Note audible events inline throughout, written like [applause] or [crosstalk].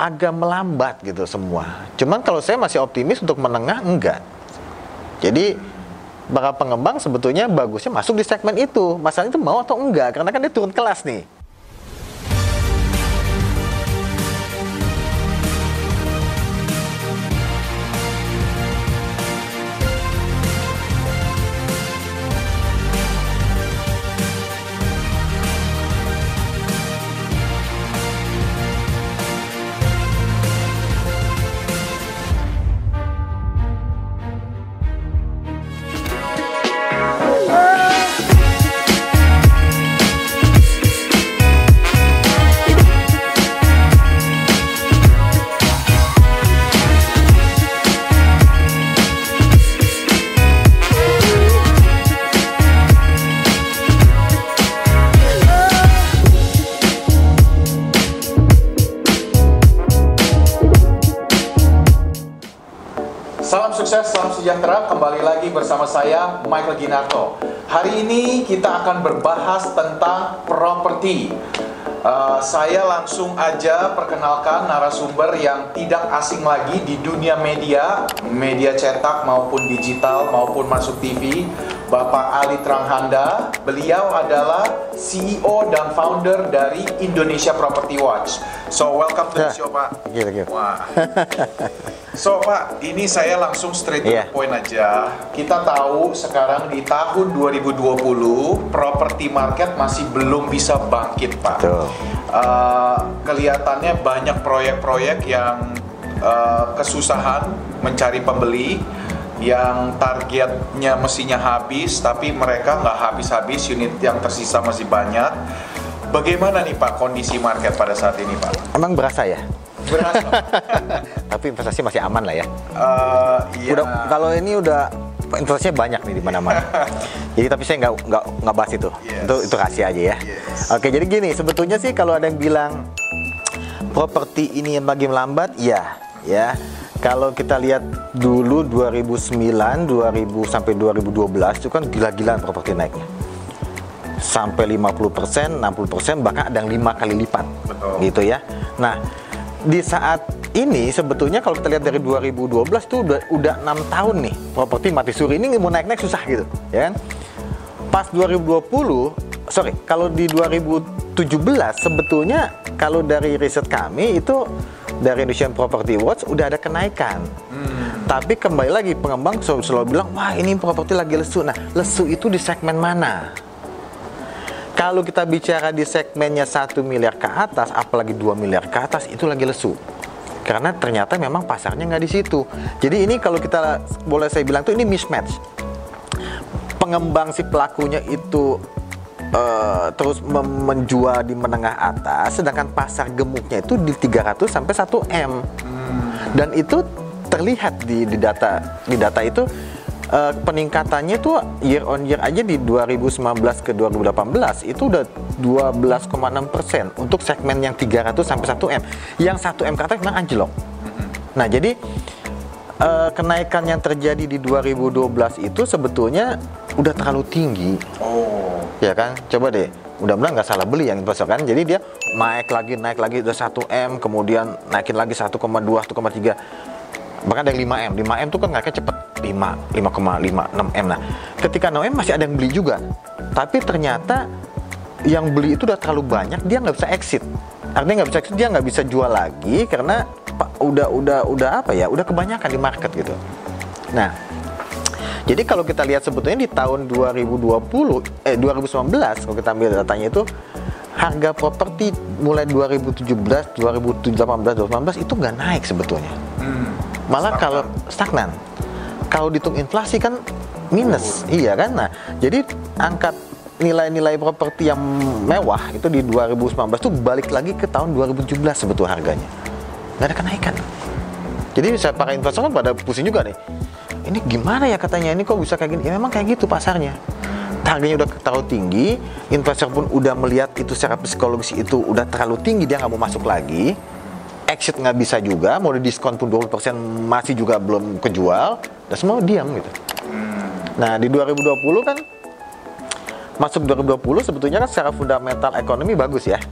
Agak melambat gitu semua. Cuman kalau saya masih optimis untuk menengah enggak. Jadi para pengembang sebetulnya bagusnya masuk di segmen itu. Masalah itu mau atau enggak karena kan dia turun kelas nih. Akan berbahas tentang properti. Uh, saya langsung aja perkenalkan narasumber yang tidak asing lagi di dunia media, media cetak maupun digital maupun masuk TV, Bapak Ali Tranghanda. Beliau adalah CEO dan founder dari Indonesia Property Watch. So welcome to the Ya. show, Pak. Thank you, thank you. Wah. [laughs] So Pak, ini saya langsung straight to Iya. the point aja. Kita tahu sekarang di tahun 2020 properti market masih belum bisa bangkit Pak. Betul. Uh, kelihatannya banyak proyek-proyek yang uh, kesusahan mencari pembeli yang targetnya mestinya habis tapi mereka nggak habis-habis unit yang tersisa masih banyak. Bagaimana nih Pak kondisi market pada saat ini Pak? Emang berasa ya? Berasa? [laughs] Tapi investasi masih aman lah ya. Uh, iya. Udah kalau ini udah investasinya banyak nih di mana-mana. [laughs] jadi tapi saya nggak nggak nggak bahas itu. Yes. Itu itu rahasia aja ya. Yes. Oke, jadi gini, sebetulnya sih kalau ada yang bilang properti ini yang lagi melambat, iya, ya. Kalau kita lihat dulu 2009, 2000 sampai 2012 itu kan gila-gilaan properti naiknya. Sampai 50%, 60%, bahkan ada yang lima kali lipat. Betul. Gitu ya. Nah, di saat ini sebetulnya kalau kita lihat dari 2012 tuh udah udah enam tahun nih properti mati suri ini mau naik-naik susah gitu, ya kan? Pas 2020, sorry, kalau di 2017 sebetulnya kalau dari riset kami itu dari Indonesian Property Watch udah ada kenaikan. Tapi kembali lagi pengembang selalu, selalu bilang, wah ini properti lagi lesu. Nah, lesu itu di segmen mana? Kalau kita bicara di segmennya 1 miliar ke atas, apalagi 2 miliar ke atas, itu lagi lesu. Karena ternyata memang pasarnya nggak di situ. Jadi ini kalau kita boleh saya bilang tuh ini mismatch. Pengembang si pelakunya itu eh, terus menjual di menengah atas, sedangkan pasar gemuknya itu di 300 sampai 1 m. Dan itu terlihat di, di data di data itu eh, peningkatannya itu year on year aja di 2019 ke 2018 itu udah 12,6 persen untuk segmen yang 300 sampai 1 m. Yang 1 m ke atas memang anjlok. Nah jadi eh, kenaikan yang terjadi di 2012 itu sebetulnya udah terlalu tinggi Oh. Ya kan? Coba deh mudah-mudahan nggak salah beli yang investor kan? Jadi dia naik lagi naik lagi udah 1 m kemudian naikin lagi 1,2 1,3 bahkan ada yang 5 m. 5 m tuh kan naiknya cepet. 5 5,5 6 m. Nah ketika 6 m masih ada yang beli juga. Tapi ternyata yang beli itu udah terlalu banyak dia nggak bisa exit. Artinya nggak bisa exit dia nggak bisa jual lagi karena udah udah udah apa ya? Udah kebanyakan di market gitu. Nah jadi kalau kita lihat sebetulnya di tahun 2020 eh 2019 kalau kita ambil datanya itu harga properti mulai 2017, 2018, 2019 itu nggak naik sebetulnya. Hmm. Malah Stagnan. kalau stagnan. Kalau dihitung inflasi kan minus iya kan nah jadi angkat nilai-nilai properti yang mewah itu di 2019 tuh balik lagi ke tahun 2017 sebetul harganya nggak ada kenaikan jadi saya para investor kan pada pusing juga nih ini gimana ya katanya? Ini kok bisa kayak gini? Ya memang kayak gitu pasarnya. Harganya udah terlalu tinggi investor pun udah melihat itu secara psikologis itu udah terlalu tinggi dia nggak mau masuk lagi. Exit nggak bisa juga mau di diskon pun 20% masih juga belum kejual dan semua diam gitu. Nah di 2020 kan masuk 2020 sebetulnya kan secara fundamental ekonomi bagus ya.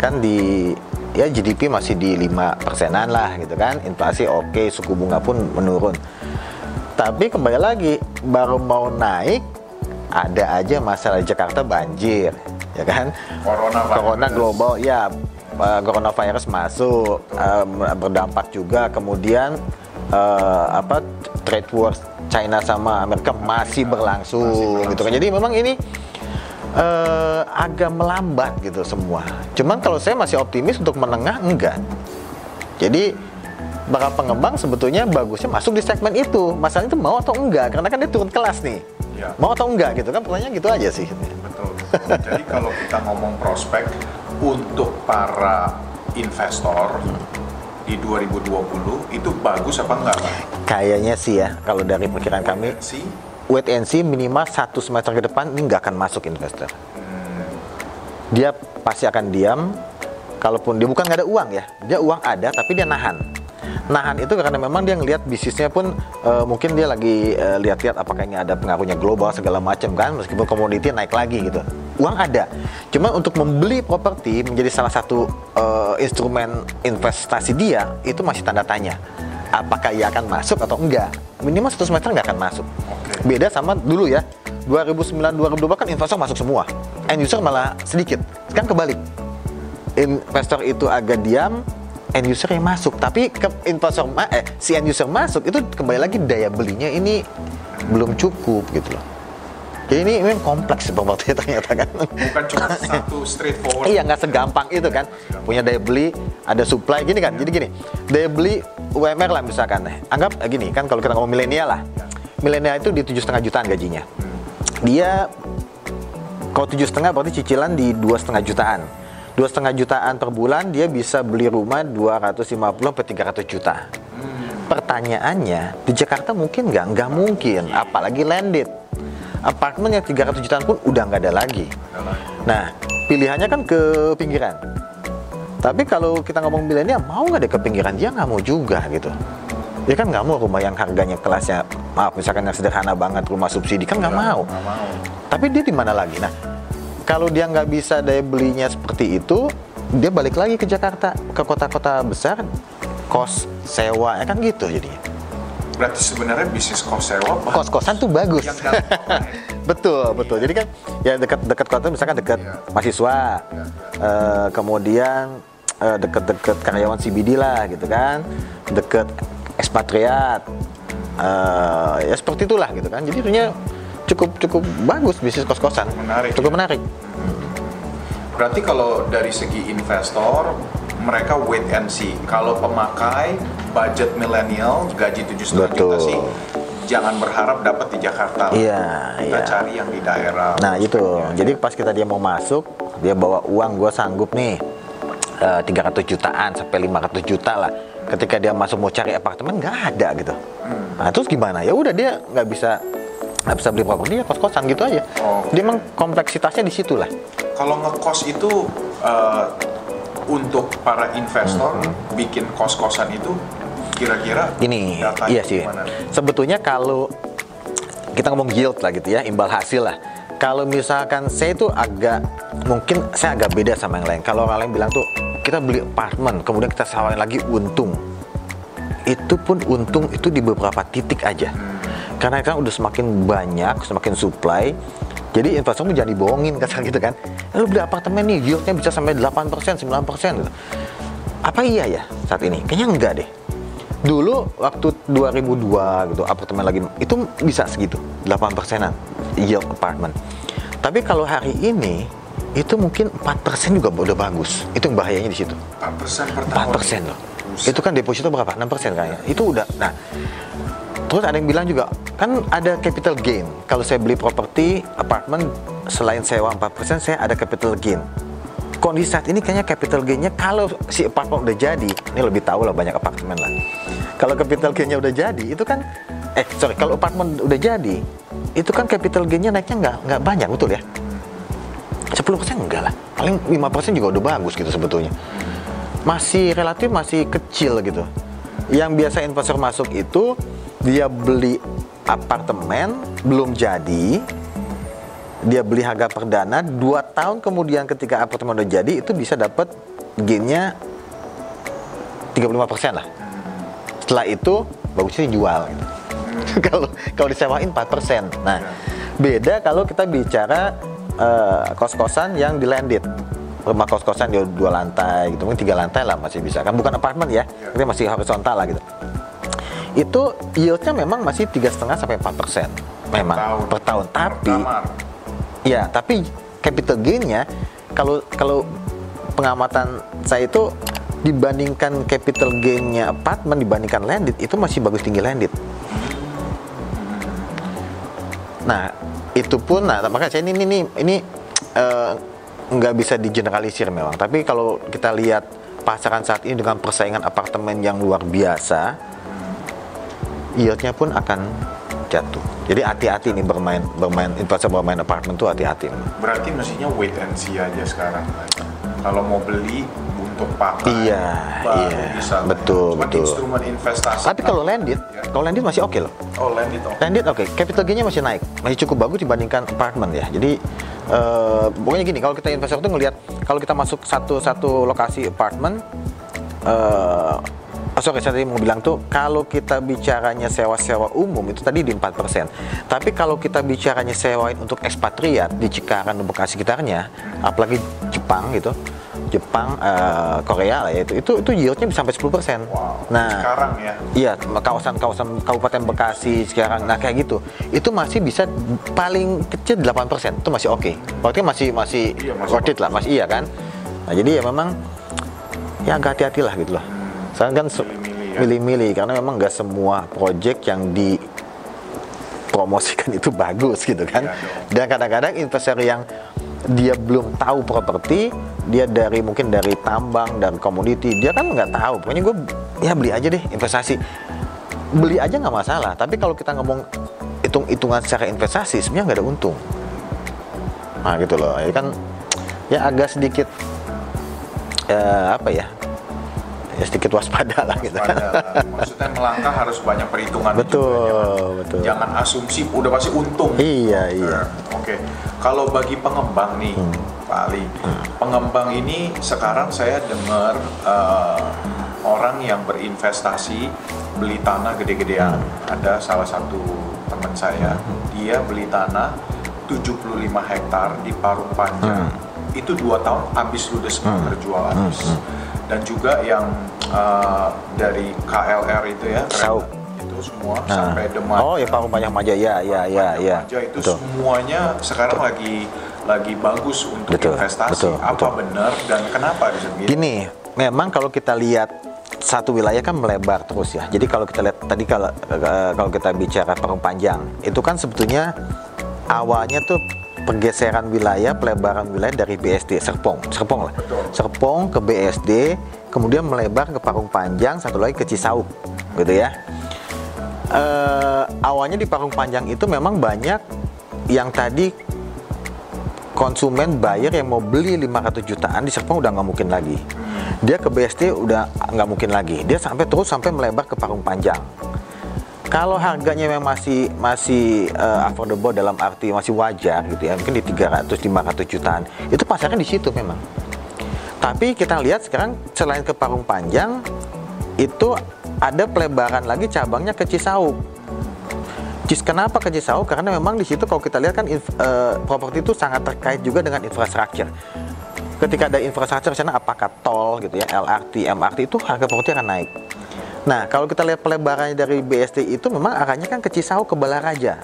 Kan di ya GDP masih di 5 persenan lah gitu kan inflasi oke suku bunga pun menurun tapi kembali lagi baru mau naik ada aja masalah di Jakarta banjir ya kan? Corona corona global ya uh, coronavirus masuk uh, berdampak juga. Kemudian uh, apa trade wars China sama Amerika masih berlangsung, gitu kan. jadi memang ini uh, agak melambat gitu semua. Cuman kalau saya masih optimis untuk menengah enggak. Jadi para pengembang sebetulnya bagusnya masuk di segmen itu masalahnya itu mau atau enggak karena kan dia turun kelas nih Ya. mau atau enggak gitu kan pertanyaan gitu aja sih Betul. Jadi kalau kita ngomong prospek untuk para investor di 2020 itu bagus apa enggak, Pak? kayaknya sih ya kalau dari perkiraan kami wait and see minimal satu semester ke depan ini nggak akan masuk investor. Dia pasti akan diam. Kalaupun dia bukan nggak ada uang ya, dia uang ada tapi dia nahan. Nahan itu karena memang dia ngelihat bisnisnya pun eh, mungkin dia lagi eh, lihat-lihat apakah ini ada pengaruhnya global segala macam kan, meskipun komoditi naik lagi gitu. Uang ada, cuma untuk membeli properti menjadi salah satu eh, instrumen investasi dia itu masih tanda tanya. Apakah ia akan masuk atau enggak? Minimal satu semester nggak akan masuk. Beda sama dulu ya. 2009 2012 kan investor masuk semua. End user malah sedikit. Sekarang kebalik. Investor itu agak diam, end user yang masuk. Tapi ke investor ma- eh si end user masuk itu kembali lagi daya belinya ini belum cukup gitu loh. Jadi ini memang kompleks properti ternyata kan. bukan cuma satu straightforward. Iya nggak segampang itu kan. Punya daya beli, ada supply gini kan. Jadi gini, daya beli UMR lah misalkan. Anggap eh, gini kan kalau kita ngomong milenial lah. Milenial itu di tujuh setengah jutaan gajinya. Dia kalau tujuh setengah berarti cicilan di dua setengah jutaan. Dua setengah jutaan per bulan dia bisa beli rumah 250 sampai 300 juta. Pertanyaannya di Jakarta mungkin nggak? Nggak mungkin. Apalagi landed. Apartemen yang 300 jutaan pun udah nggak ada lagi. Nah, pilihannya kan ke pinggiran. Tapi kalau kita ngomong milenial, mau nggak deh ke pinggiran? Dia nggak mau juga gitu. Dia kan nggak mau rumah yang harganya kelasnya, maaf misalkan yang sederhana banget, rumah subsidi kan nggak mau. Nggak mau. Tapi dia di mana lagi? Nah, kalau dia nggak bisa daya belinya seperti itu, dia balik lagi ke Jakarta, ke kota-kota besar, kos sewa, ya kan gitu jadinya. Berarti sebenarnya bisnis kos sewa Pak, Kos-kosan tuh bagus. gampang. [laughs] betul, betul. Jadi kan ya dekat-dekat kota misalkan dekat Iya. mahasiswa, eh, kemudian eh, dekat-dekat karyawan CBD lah gitu kan, dekat ekspatriat, eh, ya seperti itulah gitu kan. Jadi itunya cukup cukup bagus bisnis kos-kosan, Menarik, cukup ya. menarik. Berarti kalau dari segi investor mereka wait and see. Kalau pemakai budget milenial gaji tujuh setengah juta sih jangan berharap dapat di Jakarta. Iya, Kita iya. cari yang di daerah. Nah itu, jadi pas kita dia mau masuk, dia bawa uang, gue sanggup nih eh, 300 jutaan sampai 500 juta lah. Ketika dia masuk mau cari apartemen nggak ada gitu. Nah terus gimana? Ya udah dia nggak bisa nggak bisa beli properti ya kos-kosan gitu aja. Oke. Dia emang kompleksitasnya di situ lah. Kalau ngekos itu eh, untuk para investor bikin kos-kosan itu kira-kira Ini iya sih. gimana? Sebetulnya kalau kita ngomong yield lah gitu ya, imbal hasil lah. Kalau misalkan saya itu agak mungkin saya agak beda sama yang lain. Kalau orang lain bilang tuh kita beli apartemen, kemudian kita sawarin lagi untung. Itu pun untung itu di beberapa titik aja. Karena kan udah semakin banyak, semakin supply. Jadi investor jangan dibohongin [laughs] kata gitu kan. Eh, Lu beli apartemen nih yieldnya bisa sampai 8%, 9% gitu. Apa iya ya saat ini? Kayaknya enggak deh dulu waktu 2002 gitu apartemen lagi itu bisa segitu 8 persenan yield apartemen tapi kalau hari ini itu mungkin 4 persen juga udah bagus itu bahayanya di situ 4% per 4 tahun. persen loh itu kan deposito berapa 6 persen kayaknya itu udah nah terus ada yang bilang juga kan ada capital gain. Kalau saya beli properti apartemen selain sewa 4%, saya ada capital gain. Kondisi saat ini kayaknya capital gainnya kalau si apartemen udah jadi, ini lebih tahu lah banyak apartemen lah. Kalau capital gainnya udah jadi, itu kan eh sorry kalau apartemen udah jadi, itu kan capital gainnya naiknya nggak nggak banyak betul ya? 10% enggak lah, paling 5% juga udah bagus gitu sebetulnya. Masih relatif masih kecil gitu. Yang biasa investor masuk itu dia beli apartemen belum jadi. Dia beli harga perdana dua tahun kemudian ketika apartemen udah jadi itu bisa dapat gainnya 35% lah. Setelah itu bagusnya dijual gitu. [laughs] kalau kalau disewain 4% nah beda kalau kita bicara uh, kos-kosan yang di landed. Rumah kos-kosan di dua lantai gitu mungkin tiga lantai lah masih bisa. Kan bukan apartemen ya tapi masih horizontal lah gitu itu yieldnya memang masih tiga setengah sampai empat persen memang tahun. per tahun tapi Kamar. ya tapi capital gainnya kalau kalau pengamatan saya itu dibandingkan capital gainnya apartemen dibandingkan landed itu masih bagus tinggi landed nah itu pun nah makanya saya ini ini ini eh, nggak bisa digeneralisir memang tapi kalau kita lihat pasaran saat ini dengan persaingan apartemen yang luar biasa yieldnya pun akan jatuh. Jadi hati-hati nih bermain bermain investor bermain apartemen tuh hati-hati. Berarti mestinya wait and see aja sekarang. Kalau mau beli untuk pakai, Iya, iya. bisa. Betul, Cuman betul. instrumen investasi. Tapi kalau landed, Ya. kalau landed masih oke loh. oh landed oke. Landed oke, capital gainnya masih naik, masih cukup bagus dibandingkan apartemen ya. Jadi eh, pokoknya gini, kalau kita investor tuh ngelihat kalau kita masuk satu satu lokasi apartemen, eh oh, sorry saya tadi mau bilang tuh kalau kita bicaranya sewa-sewa umum itu tadi di 4%. Tapi kalau kita bicaranya sewain untuk ekspatriat di Cikarang dan Bekasi sekitarnya, apalagi Jepang gitu, Jepang, eh, Korea lah ya itu, itu itu yieldnya bisa sampai 10%. Wow. Nah, Sekarang ya. Iya, kawasan-kawasan Kabupaten Bekasi sekarang, nah kayak gitu, itu masih bisa paling kecil 8%, itu masih oke. Berarti masih masih, Iya, masih worth it lah, masih iya kan. Nah jadi ya memang ya agak hati-hati lah gitu loh. Sekarang kan Milih-milih ya. karena memang nggak semua project yang di promosikan itu bagus gitu kan. Iya. Dan kadang-kadang investor yang dia belum tahu properti, dia dari mungkin dari tambang dan komoditi, dia kan nggak tahu. Pokoknya gue ya beli aja deh investasi. Beli aja nggak masalah. Tapi kalau kita ngomong hitung-hitungan secara investasi, sebenarnya nggak ada untung. Nah gitu loh. Ya kan ya agak sedikit ya, apa ya? Ya sedikit waspada lah gitu. Waspada lah. Maksudnya melangkah harus banyak perhitungan. Betul, Jangan- betul. Jangan asumsi udah pasti untung. Iya, iya. Nah, Oke, kalau bagi pengembang nih, Hmm. Pak Ali, pengembang ini sekarang saya dengar eh, orang yang berinvestasi beli tanah gede-gedean. Hmm. Ada salah satu teman saya, dia beli tanah 75 hektar di Parung Panjang. Hmm. Itu dua tahun habis ludes Hmm. terjual habis. Dan juga yang eh, dari KLR itu ya, Sauk. itu semua Nah. sampai Demak. Oh ya Parung Panjang Maja ya ya ya ya. Itu Betul. semuanya sekarang lagi lagi bagus untuk Betul, investasi. betul, Apa betul. benar dan kenapa begitu? Gini, memang kalau kita lihat satu wilayah kan melebar terus ya. Jadi kalau kita lihat tadi kalau eh, kalau kita bicara Parung Panjang, itu kan sebetulnya awalnya tuh pergeseran wilayah, pelebaran wilayah dari BSD Serpong, Serpong lah. Serpong ke BSD, kemudian melebar ke Parung Panjang, satu lagi ke Cisauk, gitu ya. Eh, awalnya di Parung Panjang itu memang banyak yang tadi konsumen buyer yang mau beli 500 jutaan di Serpong udah nggak mungkin lagi. Dia ke BSD udah nggak mungkin lagi. Dia sampai terus sampai melebar ke Parung Panjang. Kalau harganya memang masih masih eh, affordable dalam arti masih wajar gitu ya, mungkin di 300 500 jutaan. Itu pasarnya di situ memang. Tapi kita lihat sekarang selain ke Parung Panjang itu ada pelebaran lagi cabangnya ke Cisauk. Cis kenapa ke Cisauk? Karena memang di situ kalau kita lihat kan eh, properti itu sangat terkait juga dengan infrastruktur. Ketika ada infrastruktur sana apakah tol gitu ya, LRT, MRT itu harga properti akan naik. Nah, kalau kita lihat pelebarannya dari BSD itu memang arahnya kan ke Cisauk ke Balaraja.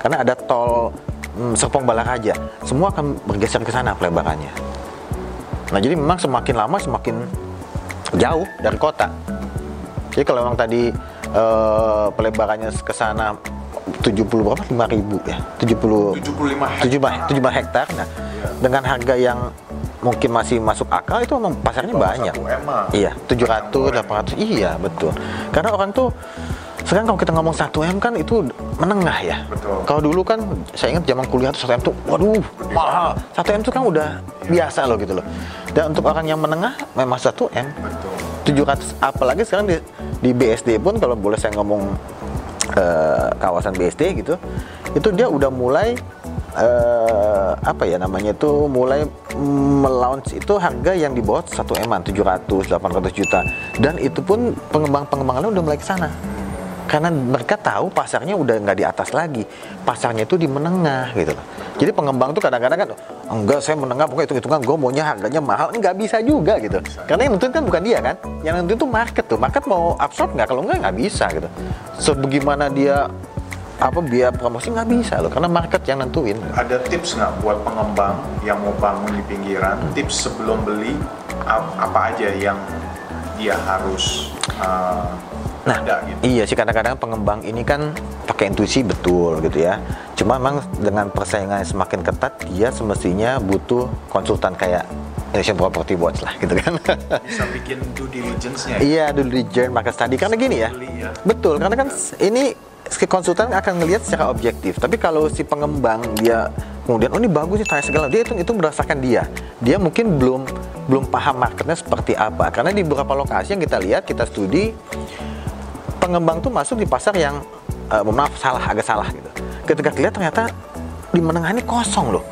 Karena ada tol mm, Serpong Balaraja. Semua akan bergeser ke sana pelebarannya. Nah, jadi memang semakin lama semakin jauh dari kota. Jadi kalau memang tadi eh, pelebarannya ke sana 70 berapa? 5 ribu ya? 70 75 hektar. 75 75 hektar. Nah, dengan harga yang mungkin masih masuk akal itu memang pasarnya banyak. 1 M mah. Iya, 700, Orang 800. Iya, betul. Karena orang tuh sekarang kalau kita ngomong 1 M kan itu menengah ya. Betul. Kalau dulu kan saya ingat zaman kuliah tuh 1 M tuh waduh, mahal. 1 M tuh kan udah biasa loh gitu loh. Dan untuk orang yang menengah memang 1 M. Betul. 700 apalagi sekarang di, di BSD pun kalau boleh saya ngomong eh, kawasan BSD gitu itu dia udah mulai eh, apa ya namanya itu mulai melaunch itu harga yang di bawah 1 eman 700 800 juta. Dan itu pun pengembang-pengembangannya udah mulai ke sana. Karena mereka tahu pasarnya udah nggak di atas lagi. Pasarnya itu di menengah gitu loh. Jadi pengembang tuh kadang-kadang kan enggak saya menengah pokoknya itu hitungan gue maunya harganya mahal. Nggak bisa juga gitu. Karena yang nentuin kan bukan dia kan? Yang nentuin itu market tuh. Market mau absorb nggak? Kalau nggak nggak bisa gitu. Sebagaimana dia apa biaya promosi nggak bisa loh karena market yang nentuin Ada tips nggak buat pengembang yang mau bangun di pinggiran? Tips sebelum beli ap- apa aja yang dia harus uh, Nah, ada gitu? iya sih kadang-kadang pengembang ini kan pakai intuisi betul gitu ya. Cuma memang dengan persaingan yang semakin ketat, dia semestinya butuh konsultan kayak Indonesian Property Watch lah gitu kan. [laughs] Bisa bikin due diligence-nya ya? iya, dulu di joint market study karena gini ya. Beli ya. Betul, karena kan s- ini si konsultan akan ngelihat secara objektif. Tapi kalau si pengembang dia kemudian oh ini bagus sih tanya segala, dia itu itu berdasarkan dia. Dia mungkin belum belum paham marketnya seperti apa. Karena di beberapa lokasi yang kita lihat, kita studi pengembang tuh masuk di pasar yang mohon maaf salah agak salah gitu. Ketika lihat ternyata di menengah ini kosong loh.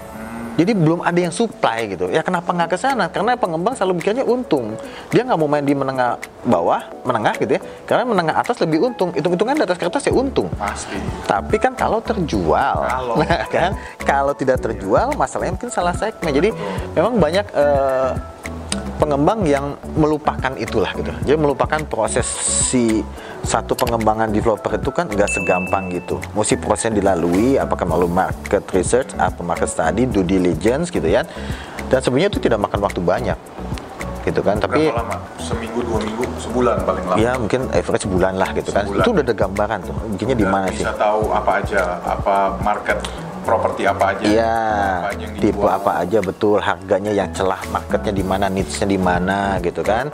Jadi belum ada yang supply gitu. Ya kenapa nggak ke sana? Karena pengembang selalu mikirnya untung. Dia nggak mau main di menengah bawah, menengah gitu ya. Karena menengah atas lebih untung. Hitung-hitungan di atas kertas ya untung. Pasti. Tapi kan kalau terjual, Kalau. nah, [laughs] kan kalau tidak terjual masalahnya mungkin salah segmen. Jadi memang banyak eh, pengembang yang melupakan itulah gitu. Jadi melupakan proses si satu pengembangan developer itu kan nggak segampang gitu. Mesti proses dilalui, apakah melalui market research, apa market study, due diligence gitu ya. Dan sebenarnya itu tidak makan waktu banyak, gitu kan. Tapi Berapa lama? Seminggu, dua minggu, sebulan paling lama. ya mungkin average sebulan lah gitu kan. Sebulan. Itu udah ada gambaran tuh. Bikinnya di mana sih? bisa tahu apa aja, apa market properti apa aja, Iya, apa aja yang tipe apa aja betul, harganya yang celah marketnya di mana, niche-nya di mana gitu kan.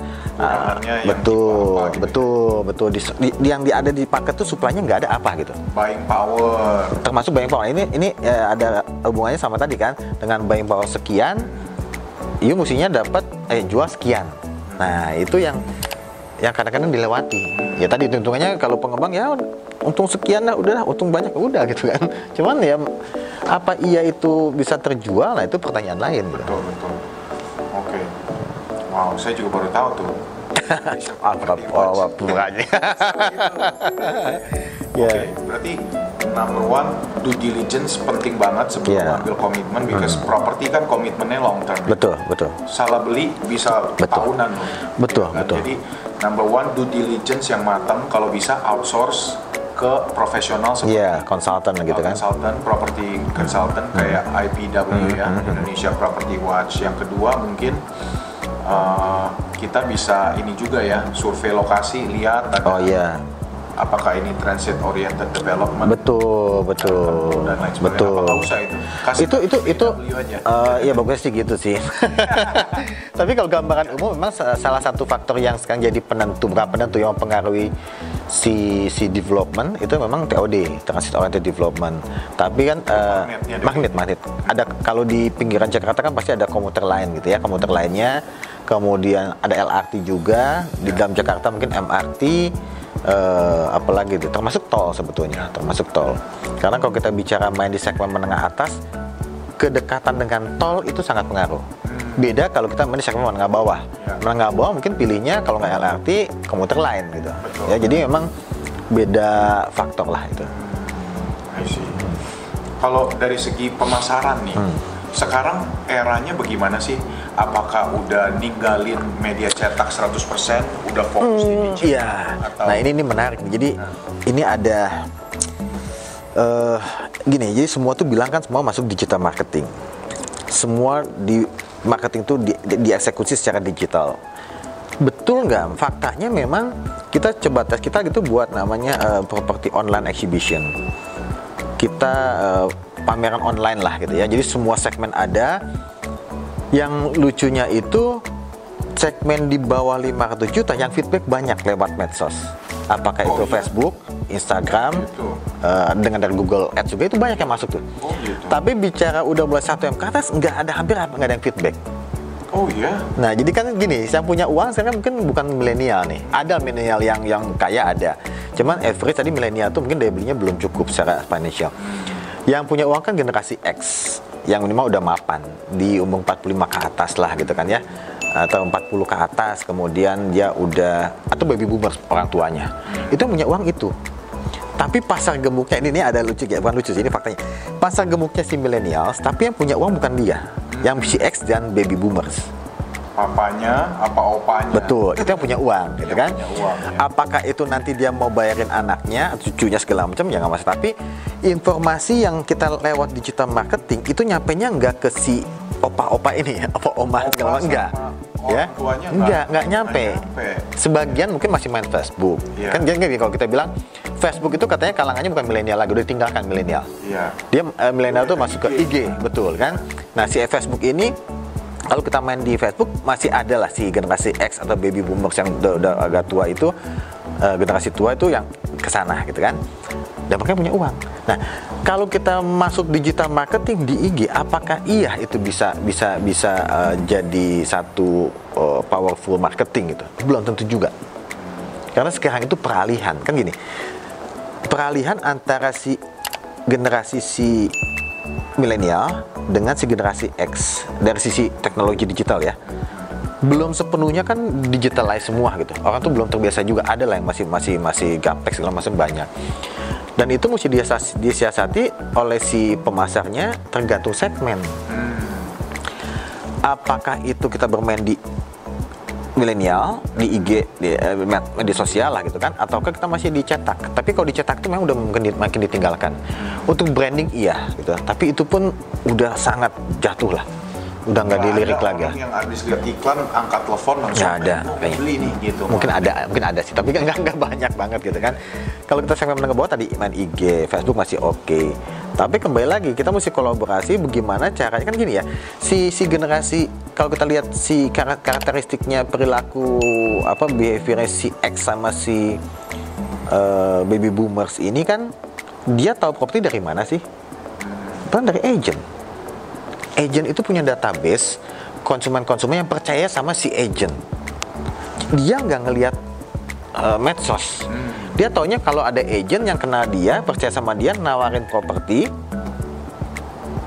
Yang betul, apa gitu. betul, betul. Di, di- yang di, ada di paket tuh supply-nya nggak ada apa gitu. buying power. Termasuk buying power. Ini ini eh, ada hubungannya sama tadi kan dengan buying power sekian, you mestinya dapat eh jual sekian. Nah, itu yang yang kadang-kadang dilewati. Ya tadi hitungannya kalau pengembang ya untung sekian lah, udah lah, untung banyak udah gitu kan. [laughs] Cuman ya apa iya itu bisa terjual? Nah, itu pertanyaan lain gitu. Betul, betul. Oke. Wow, saya juga baru tahu tuh. Apa apa bukannya? Oke, Ya. berarti number one due diligence penting banget sebelum Iya. ambil komitmen because properti kan komitmennya long term. Betul, betul. Salah beli bisa Betul. tahunan. Betul, Ya kan? betul. Jadi number one due diligence yang matang kalau bisa outsource ke profesional seperti Iya, konsultan gitu kan. consultant, property consultant kayak IPW ya, Hmm, Indonesia Property Watch. Yang kedua mungkin uh, kita bisa ini juga ya, survei lokasi, lihat ada Oh iya, apakah ini transit oriented development betul, betul, dan lain sebagainya. betul. Usah itu? Kasih itu itu itu eh, ya bagus sih gitu sih [laughs] tapi kalau gambaran umum memang sa- salah satu faktor yang sekarang jadi penentu berapa penentu yang mempengaruhi si si development itu memang TOD transit oriented development. Tapi kan deh. magnet magnet. Ada kalau di pinggiran Jakarta kan pasti ada komuter lain gitu ya komuter lainnya. Kemudian ada LRT juga di dalam Jakarta mungkin MRT eh, apalagi itu? Termasuk tol sebetulnya termasuk tol. Karena kalau kita bicara main di segmen menengah atas kedekatan dengan tol itu sangat pengaruh beda kalau kita main di segmen menengah bawah Ya. menengah bawah mungkin pilihnya kalau nggak LRT komuter lain gitu Betul. ya jadi memang beda faktor lah itu. Kalau dari segi pemasaran nih, Hmm. sekarang eranya bagaimana sih? Apakah udah ninggalin media cetak 100%, udah fokus di digital? Iya. Atau- Nah ini ini menarik. Jadi ini ada eh gini. Jadi semua tuh bilang kan semua masuk digital marketing. Semua di marketing tuh di, di- dieksekusi secara digital. Betul nggak? Faktanya memang kita coba tes kita gitu buat namanya eh, property online exhibition. kita uh, pameran online lah gitu ya. Jadi semua segmen ada. Yang lucunya itu segmen di bawah 500 juta yang feedback banyak lewat medsos. Apakah Oh, itu iya. Facebook, Instagram, Gitu. uh, dengan dari Google Ads juga itu banyak yang masuk tuh. Oh, gitu. Tapi bicara udah mulai 1 M ke atas nggak ada hampir nggak ada yang feedback. Oh iya. Nah, jadi kan gini, yang punya uang sekarang mungkin bukan milenial nih. Ada milenial yang yang kaya ada. Cuman average tadi milenial tuh mungkin daya belinya belum cukup secara financial. Yang punya uang kan generasi X, yang minimal udah mapan di umur 45 ke atas lah gitu kan ya. Atau 40 ke atas, kemudian dia udah atau baby boomers orang tuanya. Itu yang punya uang itu. Tapi pasar gemuknya ini, ini ada lucu ya, bukan lucu sih ini faktanya. Pasar gemuknya si millennials, tapi yang punya uang bukan dia, yang si X dan baby boomers. Papanya apa opanya? Betul, itu yang punya uang, gitu Yang kan? punya uang, ya. Apakah itu nanti dia mau bayarin anaknya, cucunya segala macam, ya nggak masalah. Tapi informasi yang kita lewat digital marketing itu nyampenya nggak ke si opa-opa ini ya, opa oma Opa segala macam, enggak. Ya, tuanya enggak, nggak nyampe. nyampe. Sebagian mungkin masih main Facebook. Iya. Kan jadi kalau kita bilang Facebook itu katanya kalangannya bukan milenial lagi, udah ditinggalkan milenial Iya. dia eh, milenial tuh masuk ke IG betul kan nah si Facebook ini kalau kita main di Facebook masih ada lah si generasi X atau baby boomers yang udah, udah agak tua itu eh, generasi tua itu yang ke sana gitu kan dan mereka punya uang nah kalau kita masuk digital marketing di IG apakah iya itu bisa bisa bisa eh, jadi satu eh, powerful marketing gitu belum tentu juga. Karena sekarang itu peralihan. Kan gini peralihan antara si generasi si milenial dengan si generasi X dari sisi teknologi digital ya. Belum sepenuhnya kan digitalize semua gitu. Orang tuh belum terbiasa juga. Ada lah yang masih masih masih gaptek segala macam banyak dan itu mesti disiasati oleh si pemasarnya tergantung segmen. Apakah itu kita bermain di milenial di IG di eh, med- media sosial lah gitu kan? Ataukah kita masih dicetak? Tapi kalau dicetak itu memang udah di- makin ditinggalkan. Untuk branding iya gitu. Tapi itu pun udah sangat jatuh lah udah nggak dilirik lagi orang yang habis lihat iklan angkat telepon langsung Nggak ada, "Eh, gua mau kayaknya. beli nih gitu. Mungkin ada mungkin ada sih tapi kan nggak nggak banyak banget gitu kan. Kalau kita segmen menengah bawah tadi main IG Facebook masih oke. Tapi kembali lagi kita mesti kolaborasi bagaimana caranya? Kan gini ya si si generasi kalau kita lihat si kar- karakteristiknya perilaku apa behaviornya si X sama si eh, baby boomers ini kan dia tahu properti dari mana sih? Kan dari agent agent itu punya database konsumen-konsumen yang percaya sama si agent dia nggak ngelihat uh, medsos. Dia taunya kalau ada agent yang kenal dia, percaya sama dia, nawarin properti,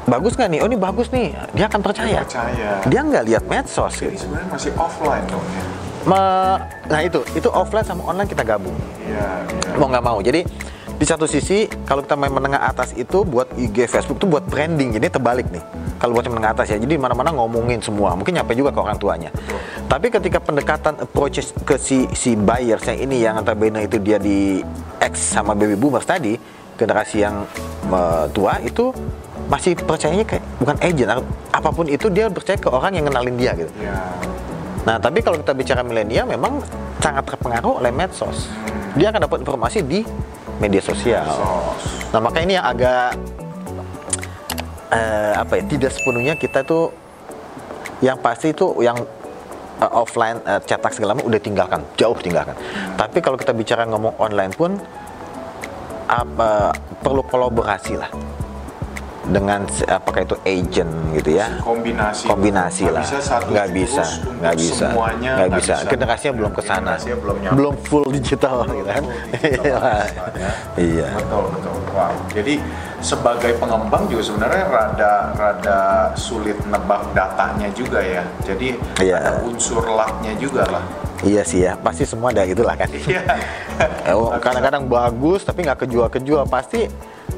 bagus nggak nih? Oh ini bagus nih, dia akan percaya. percaya Dia nggak lihat medsos. jadi Gitu. sebenarnya masih offline dong ya Me- nah itu, itu offline sama online kita gabung. iya iya Mau nggak mau. Jadi di satu sisi kalau kita main menengah atas itu buat IG, Facebook tuh buat branding. Jadi terbalik nih. Kalau buat menengah atas ya. Jadi mana-mana ngomongin semua. Mungkin nyampe juga ke orang tuanya. Tapi ketika pendekatan approaches ke si si buyers yang ini yang notabene itu dia di X sama baby boomers tadi, generasi yang tua itu masih percayanya kayak bukan agent apa pun itu dia percaya ke orang yang kenalin dia gitu. iya Nah, tapi kalau kita bicara milenial memang sangat terpengaruh oleh medsos. Dia akan dapat informasi di media sosial. sos Nah, maka ini yang agak eh, apa ya? Tidak sepenuhnya kita tuh yang pasti itu yang eh, offline eh, cetak segala macam udah tinggalkan, jauh tinggalkan. Tapi kalau kita bicara ngomong online pun apa perlu kolaborasi lah dengan apakah itu agent gitu ya? Kombinasi. Kombinasi Nggak lah. bisa satu nggak bisa nggak bisa. semuanya nggak bisa. generasinya belum ke sana. generasinya belum nyampe. Belum full digital gitu kan? digital, ya. iya. Betul betul. Wow. Jadi sebagai pengembang juga sebenarnya rada rada sulit nebak datanya juga ya. Jadi Iya. ada unsur lucknya juga lah iya sih ya pasti semua ada gitulah kan. Iya. [laughs] Oh, kadang-kadang bagus tapi nggak kejual-kejual. Pasti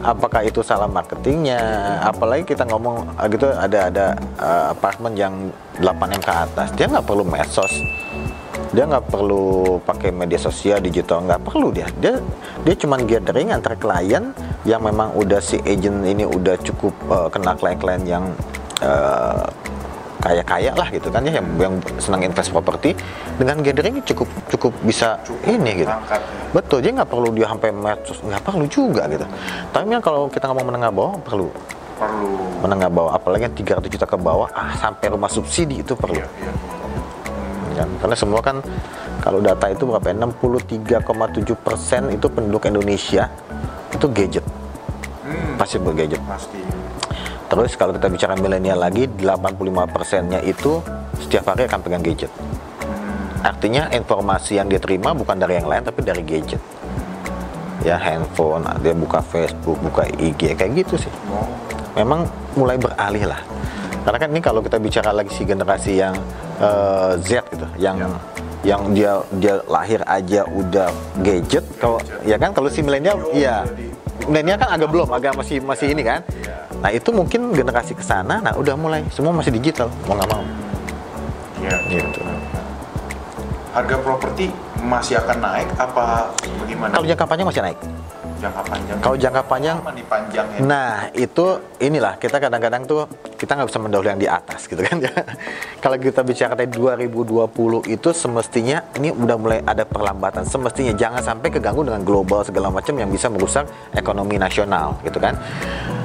apakah itu salah marketingnya? Apalagi kita ngomong ah, gitu ada ada eh, apartemen yang 8 m ke atas. Dia nggak perlu medsos. Dia nggak perlu pakai media sosial digital nggak perlu dia. Dia dia cuma gathering antar klien yang memang udah si agent ini udah cukup eh, kenal klien-klien yang eh, kaya-kaya lah gitu kan ya yang, yang senang invest properti dengan gathering cukup cukup bisa Cukup ini gitu. ya. Betul, dia nggak perlu dia sampai medsos, nggak perlu juga gitu. Tapi kan kalau kita ngomong menengah bawah perlu perlu menengah bawah, apalagi yang 300 juta ke bawah, ah sampai rumah subsidi itu perlu. Iya, iya. Kan? Karena semua kan kalau data itu berapa? ya? 63,7 persen itu penduduk Indonesia itu gadget, Hmm, pasti bergadget. pasti Terus kalau kita bicara milenial lagi, 85 persennya itu setiap hari akan pegang gadget. Artinya informasi yang dia terima bukan dari yang lain tapi dari gadget. Ya handphone, dia buka Facebook, buka IG, kayak gitu sih. Memang mulai beralih lah. Karena kan ini kalau kita bicara lagi si generasi yang eh, Z gitu, yang Ya. yang dia dia lahir aja udah gadget. Kalau ya kan kalau si milenial, iya milenial kan agak belum, agak masih masih ini kan. Iya. Nah itu mungkin generasi ke sana, nah udah mulai semua masih digital, mau nggak mau. iya Gitu. harga properti masih akan naik apa bagaimana Kalau jangka panjang masih naik. Jangka panjang Kalau jangka panjang, Apa nih panjangnya nah itu inilah kita kadang-kadang tuh kita nggak bisa mendahului yang di atas gitu kan ya. [laughs] Kalau kita bicara dari 2020 itu semestinya ini udah mulai ada perlambatan. Semestinya jangan sampai keganggu dengan global segala macam yang bisa merusak ekonomi nasional gitu kan.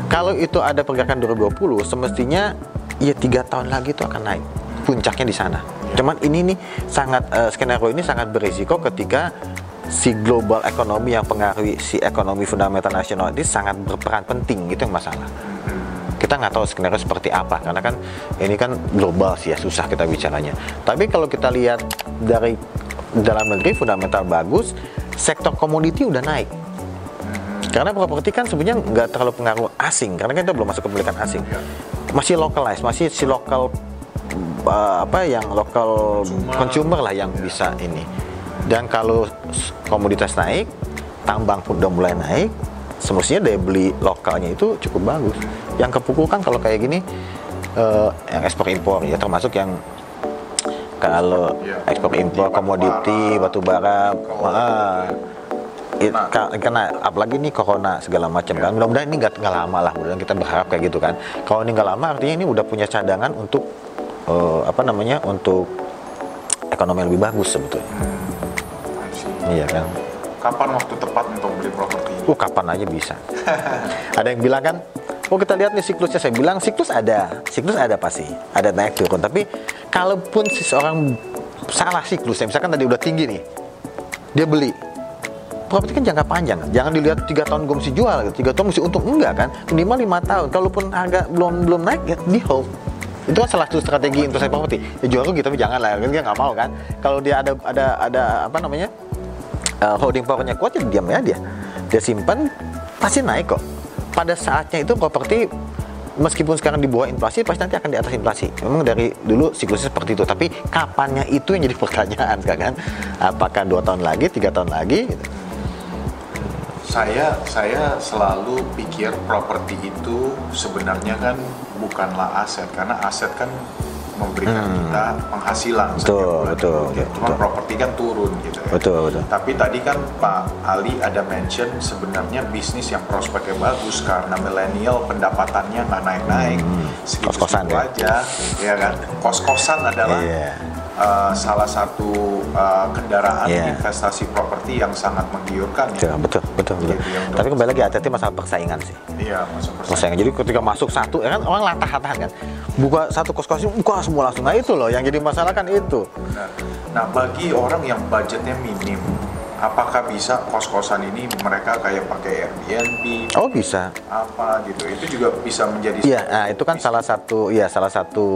Kalau itu ada pergerakan 2020 semestinya ya tiga tahun lagi itu akan naik puncaknya di sana. Cuman ini nih sangat eh, skenario ini sangat berisiko ketika si global ekonomi yang pengaruhi si ekonomi fundamental nasional ini sangat berperan penting gitu yang masalah. Kita nggak tahu skenario seperti apa karena kan ini kan global sih ya susah kita bicaranya. Tapi kalau kita lihat dari dalam negeri fundamental bagus, sektor komoditi udah naik. Karena properti kan sebenarnya nggak terlalu pengaruh asing karena kan kita belum masuk ke pemilikan asing. Masih localized, masih si lokal uh, apa yang lokal Consumer. consumer lah yang bisa ini. Dan kalau komoditas naik, tambang pun udah mulai naik, semestinya daya beli lokalnya itu cukup bagus. Yang kepukul kan kalau kayak gini, eh, yang ekspor impor ya termasuk yang kalau Iya, ekspor impor komoditi batu bara, ah, it- Nah. ka- karena apalagi nih corona segala macam kan mudah-mudahan ini nggak lama lah mudah-mudahan kita berharap kayak gitu kan kalau ini nggak lama artinya ini udah punya cadangan untuk eh, apa namanya untuk ekonomi yang lebih bagus sebetulnya see. Iya kan kapan waktu tepat untuk beli properti uh kapan aja bisa. [laughs] Ada yang bilang kan oh kita lihat nih siklusnya. Saya bilang siklus ada. Siklus ada pasti. Ada naik turun. Tapi kalaupun seseorang salah siklusnya misalkan tadi udah tinggi nih dia beli. Properti kan jangka panjang jangan dilihat tiga tahun gue mesti jual gitu. Tiga tahun mesti untung. Enggak kan. Minimal lima tahun. Kalaupun harga belum belum naik ya di hold. Itu kan salah satu strategi investasi properti. Ya jual rugi tapi jangan lah kan dia nggak mau kan. Kalau dia ada ada ada apa namanya uh, holding powernya kuat ya diam ya dia dia simpan pasti naik kok. Pada saatnya itu properti meskipun sekarang di bawah inflasi pasti nanti akan di atas inflasi. Memang dari dulu siklusnya seperti itu tapi kapannya itu yang jadi [laughs] pertanyaan kan apakah dua tahun lagi tiga tahun lagi? Gitu. Saya saya selalu pikir properti itu sebenarnya kan bukanlah aset karena aset kan memberikan kita penghasilan Hmm. Betul, betul, Ya, betul, Cuma betul. properti kan turun gitu ya. betul betul Tapi tadi kan Pak Ali ada mention sebenarnya bisnis yang prospeknya bagus karena milenial pendapatannya nggak naik-naik, segitu Kos-kosan ya? aja, ya kan. Kos-kosan adalah Iya. Uh, salah satu uh, kendaraan Iya. investasi properti yang sangat menggiurkan ya. betul betul, betul. Gitu ya, tapi kembali lagi hati-hati masalah persaingan sih Iya, persen. persaingan jadi ketika masuk satu ya kan orang latah-latahan kan buka satu kos-kos buka semua langsung nah itu loh yang jadi masalah kan itu Nah, nah, bagi orang yang budgetnya minim, apakah bisa kos-kosan ini mereka kayak pakai Airbnb? Oh bisa. Apa gitu? Itu juga bisa menjadi Iya, nah itu kan salah satu, ya salah satu,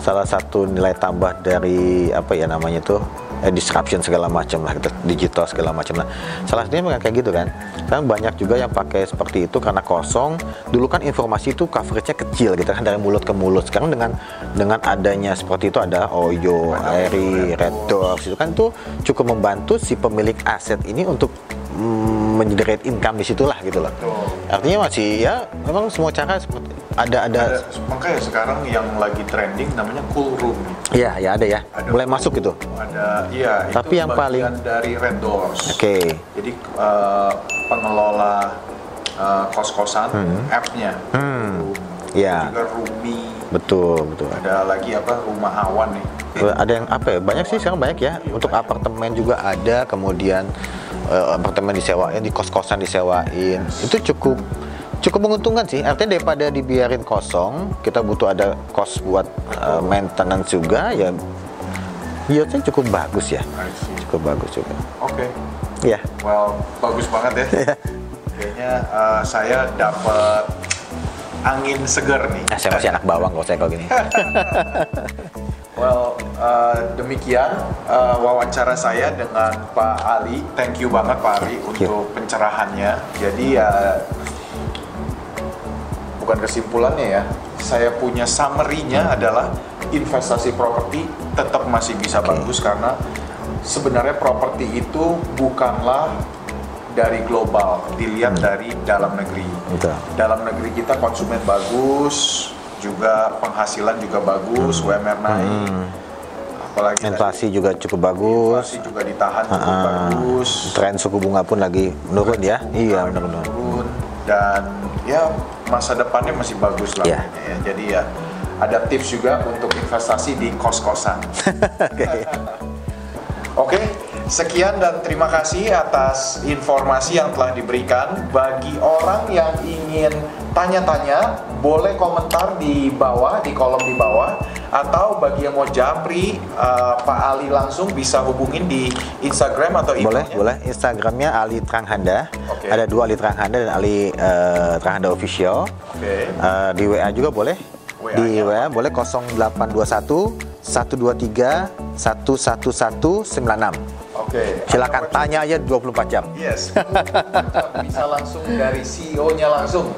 salah satu nilai tambah dari apa ya namanya itu eh, disruption segala macam lah, gitu, digital segala macam lah. Salah satunya memang kayak gitu kan. Kan banyak juga yang pakai seperti itu karena kosong. Dulu kan informasi itu coveragenya kecil gitu kan dari mulut ke mulut. Sekarang dengan dengan adanya seperti itu ada Oyo, Airi, Red Doors itu kan tuh cukup membantu si pemilik aset ini untuk mm, mengenerate income di situlah gitu loh. Betul. Artinya masih ya memang semua cara seperti ada ada Ada, makanya sekarang yang lagi trending namanya cool room. Iya, ya ada ya. Ada Mulai cool masuk room, gitu. Ada, iya. Tapi itu yang paling- dari Red Doors. Oke. Jadi eh, pengelola eh, kos-kosan, app-nya, Hmm. Iya. juga Rumi, Betul, betul. Ada lagi apa rumah awan nih. Ada yang apa ya? Banyak sih sekarang banyak ya. Untuk apartemen juga ada, kemudian eh, apartemen disewain, di kos-kosan disewain. Itu cukup cukup menguntungkan sih. Artinya daripada dibiarin kosong, kita butuh ada kos buat eh, maintenance juga ya. Yieldnya cukup bagus ya. Cukup bagus juga. Oke. Ya. Well, bagus banget ya. Kayaknya eh, saya dapat angin segar nih. Nah, saya masih anak bawang kalau saya kalau gini. [laughs] Well, eh, demikian eh, wawancara saya dengan Pak Ali. Thank you banget Pak Ali untuk pencerahannya. Jadi ya bukan kesimpulannya ya. Saya punya summary-nya adalah investasi properti tetap masih bisa bagus karena sebenarnya properti itu bukanlah dari global, dilihat dari dalam negeri. Betul. Dalam negeri kita konsumen bagus, juga penghasilan juga bagus, UMR naik. Apalagi tadi Inflasi juga cukup bagus. inflasi juga ditahan cukup Ah, bagus. Tren suku bunga pun lagi menurun ya. Iya, menurun. turun dan ya masa depannya masih bagus lah kayaknya ya. Jadi ya ada tips juga untuk investasi di kos-kosan. [laughs] Oke. Oke, sekian dan terima kasih atas informasi yang telah diberikan. Bagi orang yang ingin tanya-tanya, boleh komentar di bawah, di kolom di bawah. Atau bagi yang mau japri, eh, Pak Ali langsung bisa hubungin di Instagram atau Boleh, emailnya. boleh. Instagramnya Ali Tranghanda. Oke. Ada dua Ali Tranghanda dan Ali eh, Tranghanda Official. Oke. Eh, di WA juga boleh. WA-nya di WA boleh 0821 123 11196. Oke. Silakan tanya aja 24 jam. Yes, bisa langsung dari CEO-nya langsung.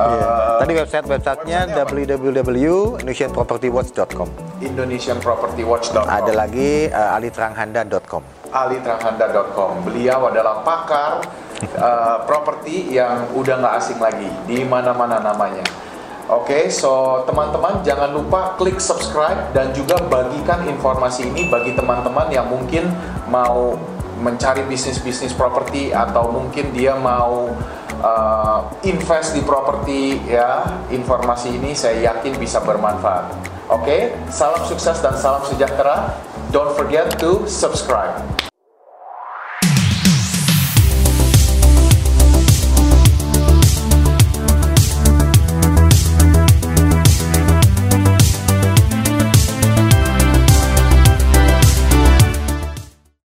Iya. Eh, Tadi website websitenya www.indonesianpropertywatch.com. IndonesianPropertyWatch.com Ada lagi eh, alitranghanda.com. alitrahanda.com. Beliau adalah pakar uh, properti yang udah nggak asing lagi di mana-mana namanya. Oke, so teman-teman jangan lupa klik subscribe dan juga bagikan informasi ini bagi teman-teman yang mungkin mau mencari bisnis-bisnis properti atau mungkin dia mau uh, invest di properti ya. Informasi ini saya yakin bisa bermanfaat. Oke, salam sukses dan salam sejahtera. Don't forget to subscribe.